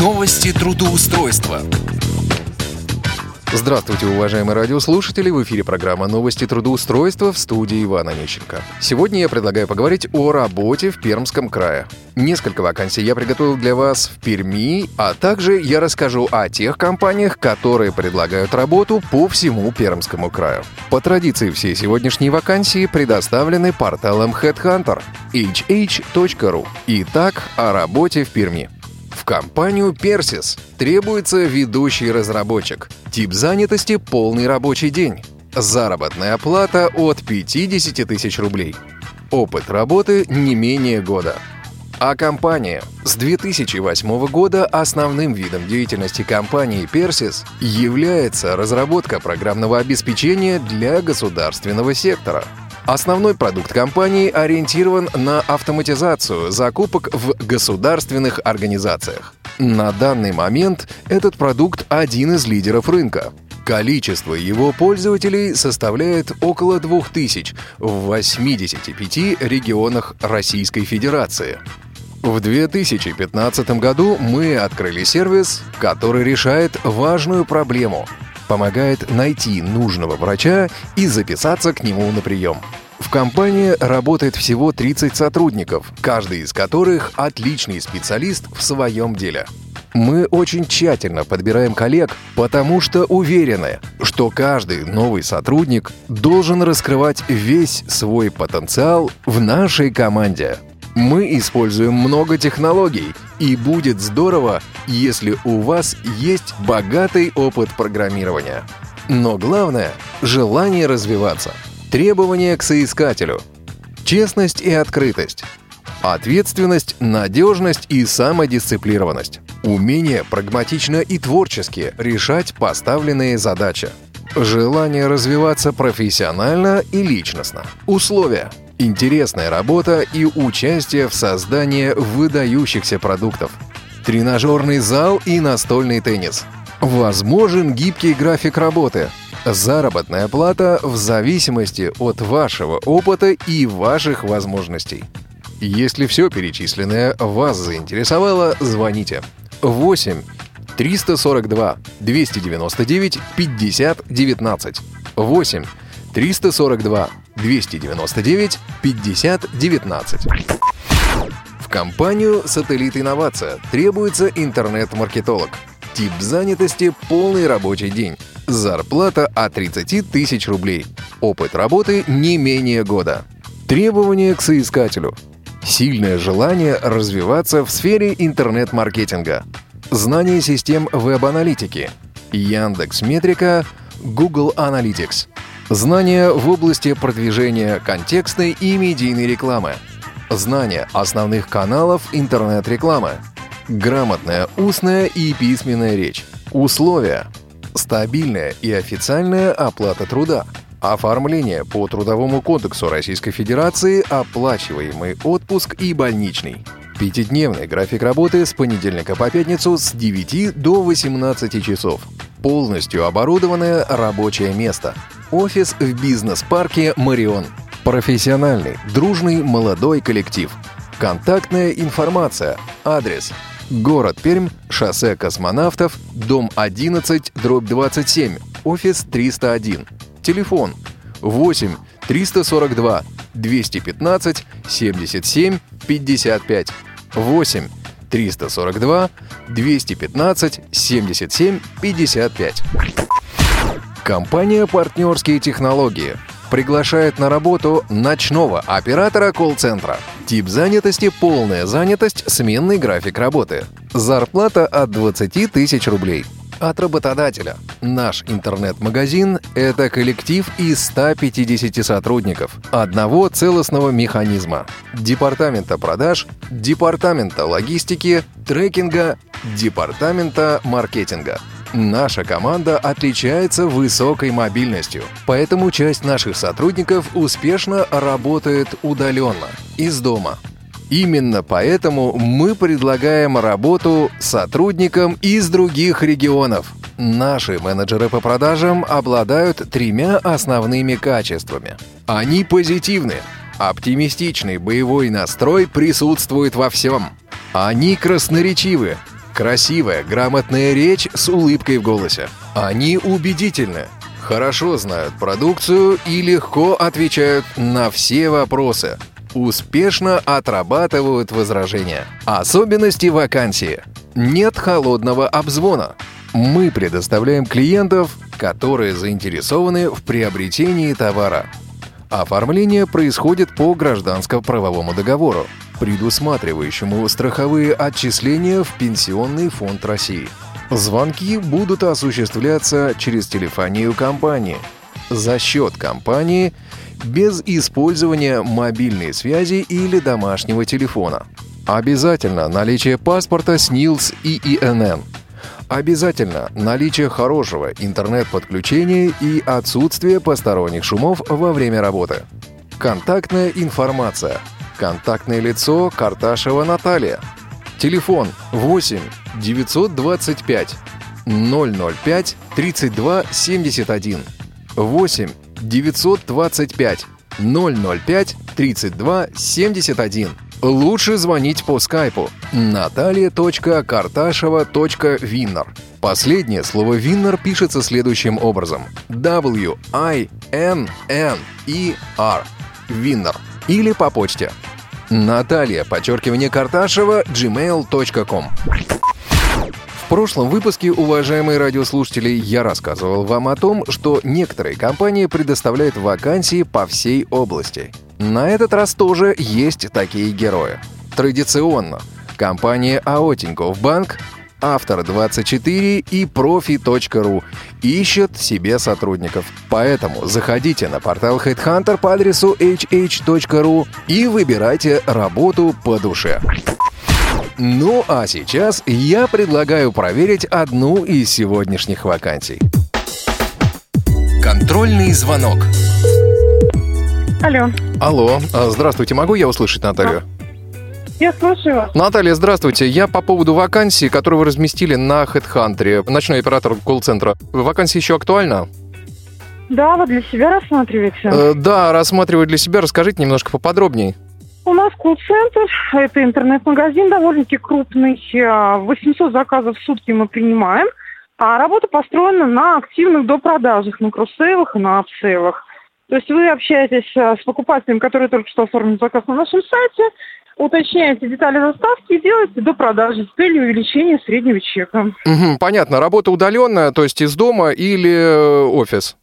Новости трудоустройства. Здравствуйте, уважаемые радиослушатели! В эфире программа «Новости трудоустройства» в студии Ивана Нищенко. Сегодня я предлагаю поговорить о работе в Пермском крае. Несколько вакансий я приготовил для вас в Перми, а также я расскажу о тех компаниях, которые предлагают работу по всему Пермскому краю. По традиции все сегодняшние вакансии предоставлены порталом Headhunter hh.ru. Итак, о работе в Перми. В компанию Persys требуется ведущий разработчик. Тип занятости – полный рабочий день. Заработная плата от 50 тысяч рублей. Опыт работы не менее года. А компания. С 2008 года основным видом деятельности компании Persys является разработка программного обеспечения для государственного сектора – Основной продукт компании ориентирован на автоматизацию закупок в государственных организациях. На данный момент этот продукт один из лидеров рынка. Количество его пользователей составляет около 2000 в 85 регионах Российской Федерации. В 2015 году мы открыли сервис, который решает важную проблему помогает найти нужного врача и записаться к нему на прием. В компании работает всего 30 сотрудников, каждый из которых отличный специалист в своем деле. Мы очень тщательно подбираем коллег, потому что уверены, что каждый новый сотрудник должен раскрывать весь свой потенциал в нашей команде. Мы используем много технологий, и будет здорово, если у вас есть богатый опыт программирования. Но главное – желание развиваться, требования к соискателю, честность и открытость, ответственность, надежность и самодисциплированность, умение прагматично и творчески решать поставленные задачи, желание развиваться профессионально и личностно, условия – интересная работа и участие в создании выдающихся продуктов. Тренажерный зал и настольный теннис. Возможен гибкий график работы. Заработная плата в зависимости от вашего опыта и ваших возможностей. Если все перечисленное вас заинтересовало, звоните. 8 342 299 50 19. 8 342 299 50 19. В компанию «Сателлит Инновация» требуется интернет-маркетолог. Тип занятости – полный рабочий день. Зарплата от 30 тысяч рублей. Опыт работы не менее года. Требования к соискателю. Сильное желание развиваться в сфере интернет-маркетинга. Знание систем веб-аналитики. Яндекс Метрика, Google Analytics – Знания в области продвижения контекстной и медийной рекламы. Знания основных каналов интернет-рекламы. Грамотная устная и письменная речь. Условия. Стабильная и официальная оплата труда. Оформление по Трудовому кодексу Российской Федерации, оплачиваемый отпуск и больничный. Пятидневный график работы с понедельника по пятницу с 9 до 18 часов. Полностью оборудованное рабочее место. Офис в бизнес-парке «Марион». Профессиональный, дружный, молодой коллектив. Контактная информация. Адрес. Город Пермь, шоссе космонавтов, дом 11, дробь 27, офис 301. Телефон 8 342 215 77 55. 8 342 215 77 55. Компания «Партнерские технологии» приглашает на работу ночного оператора колл-центра. Тип занятости – полная занятость, сменный график работы. Зарплата от 20 тысяч рублей. От работодателя. Наш интернет-магазин – это коллектив из 150 сотрудников, одного целостного механизма. Департамента продаж, департамента логистики, трекинга, департамента маркетинга – Наша команда отличается высокой мобильностью, поэтому часть наших сотрудников успешно работает удаленно, из дома. Именно поэтому мы предлагаем работу сотрудникам из других регионов. Наши менеджеры по продажам обладают тремя основными качествами. Они позитивны. Оптимистичный боевой настрой присутствует во всем. Они красноречивы. Красивая, грамотная речь с улыбкой в голосе. Они убедительны, хорошо знают продукцию и легко отвечают на все вопросы. Успешно отрабатывают возражения. Особенности вакансии. Нет холодного обзвона. Мы предоставляем клиентов, которые заинтересованы в приобретении товара. Оформление происходит по гражданско-правовому договору, предусматривающему страховые отчисления в Пенсионный фонд России. Звонки будут осуществляться через телефонию компании, за счет компании, без использования мобильной связи или домашнего телефона. Обязательно наличие паспорта СНИЛС и ИНН – Обязательно наличие хорошего интернет-подключения и отсутствие посторонних шумов во время работы. Контактная информация. Контактное лицо Карташева Наталья. Телефон 8 925 005 32 71. 8 925 005 32 71. Лучше звонить по скайпу natalia.kartasheva.winner. Последнее слово «виннер» пишется следующим образом. W-I-N-N-E-R. Виннер. Или по почте. Наталья, подчеркивание Карташева, gmail.com. В прошлом выпуске, уважаемые радиослушатели, я рассказывал вам о том, что некоторые компании предоставляют вакансии по всей области. На этот раз тоже есть такие герои. Традиционно компания АО Тинькофф Банк, Автор 24 и Профи.ру ищут себе сотрудников. Поэтому заходите на портал Headhunter по адресу hh.ru и выбирайте работу по душе. Ну а сейчас я предлагаю проверить одну из сегодняшних вакансий. Контрольный звонок. Алло. Алло, а, здравствуйте, могу я услышать Наталью? Я слушаю вас. Наталья, здравствуйте. Я по поводу вакансии, которую вы разместили на HeadHunter, ночной оператор колл-центра. Вакансия еще актуальна? Да, вы для себя рассматриваете? Э, да, рассматриваю для себя. Расскажите немножко поподробней. У нас колл-центр, это интернет-магазин довольно-таки крупный. 800 заказов в сутки мы принимаем. А работа построена на активных допродажах, на кроссейлах и на апсейлах. То есть вы общаетесь э, с покупателем, который только что оформил заказ на нашем сайте, уточняете детали доставки и делаете до продажи с целью увеличения среднего чека. Угу, понятно. Работа удаленная, то есть из дома или э, офис?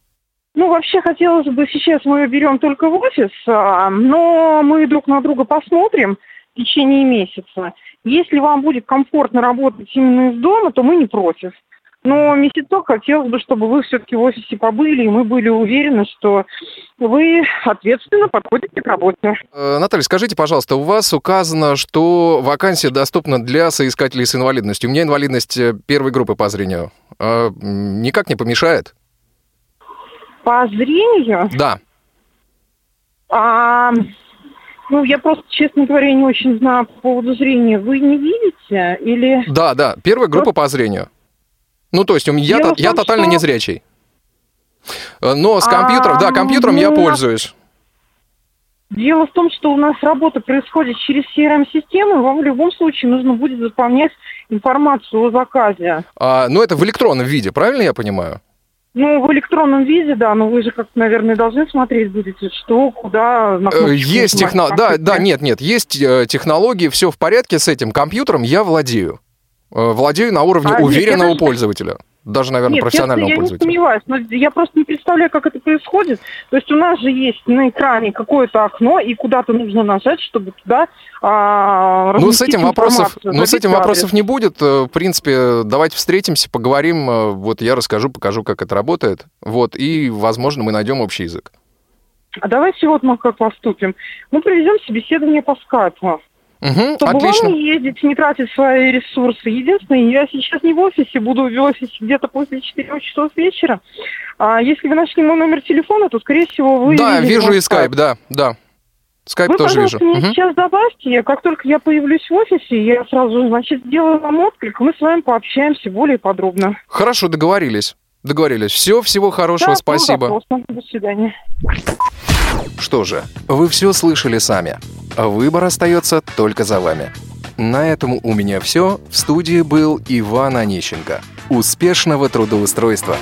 Ну, вообще, хотелось бы сейчас мы берем только в офис, а, но мы друг на друга посмотрим в течение месяца. Если вам будет комфортно работать именно из дома, то мы не против. Но месяцок хотелось бы, чтобы вы все-таки в офисе побыли, и мы были уверены, что вы ответственно подходите к работе. Э, Наталья, скажите, пожалуйста, у вас указано, что вакансия доступна для соискателей с инвалидностью. У меня инвалидность э, первой группы по зрению. Э, никак не помешает? По зрению? Да. А, ну, я просто, честно говоря, не очень знаю по поводу зрения. Вы не видите или... Да, да, первая группа по зрению. Ну, то есть я, том, я тотально что... незрячий. Но с компьютером, а, да, компьютером ну, я пользуюсь. Дело в том, что у нас работа происходит через CRM-систему, вам в любом случае нужно будет заполнять информацию о заказе. А, ну, это в электронном виде, правильно я понимаю? Ну, в электронном виде, да, но вы же как наверное, должны смотреть будете, что, куда... Э, есть технологии, да, да, нет, нет, есть э, технологии, все в порядке с этим компьютером, я владею. Э, владею на уровне а, уверенного нет, пользователя. Даже, наверное, Нет, профессионального я, пользователя. Я не сомневаюсь, но я просто не представляю, как это происходит. То есть у нас же есть на экране какое-то окно, и куда-то нужно нажать, чтобы туда а, Ну, с этим вопросов, ну, с этим вопросов не будет. Э, в принципе, давайте встретимся, поговорим. Э, вот я расскажу, покажу, как это работает. Вот, и, возможно, мы найдем общий язык. А давайте вот мы как поступим. Мы проведем собеседование по скайпу. Угу, Чтобы отлично. вам не ездить, не тратить свои ресурсы. Единственное, я сейчас не в офисе, буду в офисе где-то после 4 часов вечера. А если вы нашли мой номер телефона, то, скорее всего, вы... Да, вижу и скайп, да, да. Скайп вы, тоже вижу. Вы, угу. сейчас добавьте, как только я появлюсь в офисе, я сразу, значит, сделаю вам отклик, мы с вами пообщаемся более подробно. Хорошо, договорились. Договорились. Все, всего хорошего, да, спасибо. До свидания. Что же, вы все слышали сами. Выбор остается только за вами. На этом у меня все. В студии был Иван Онищенко. Успешного трудоустройства!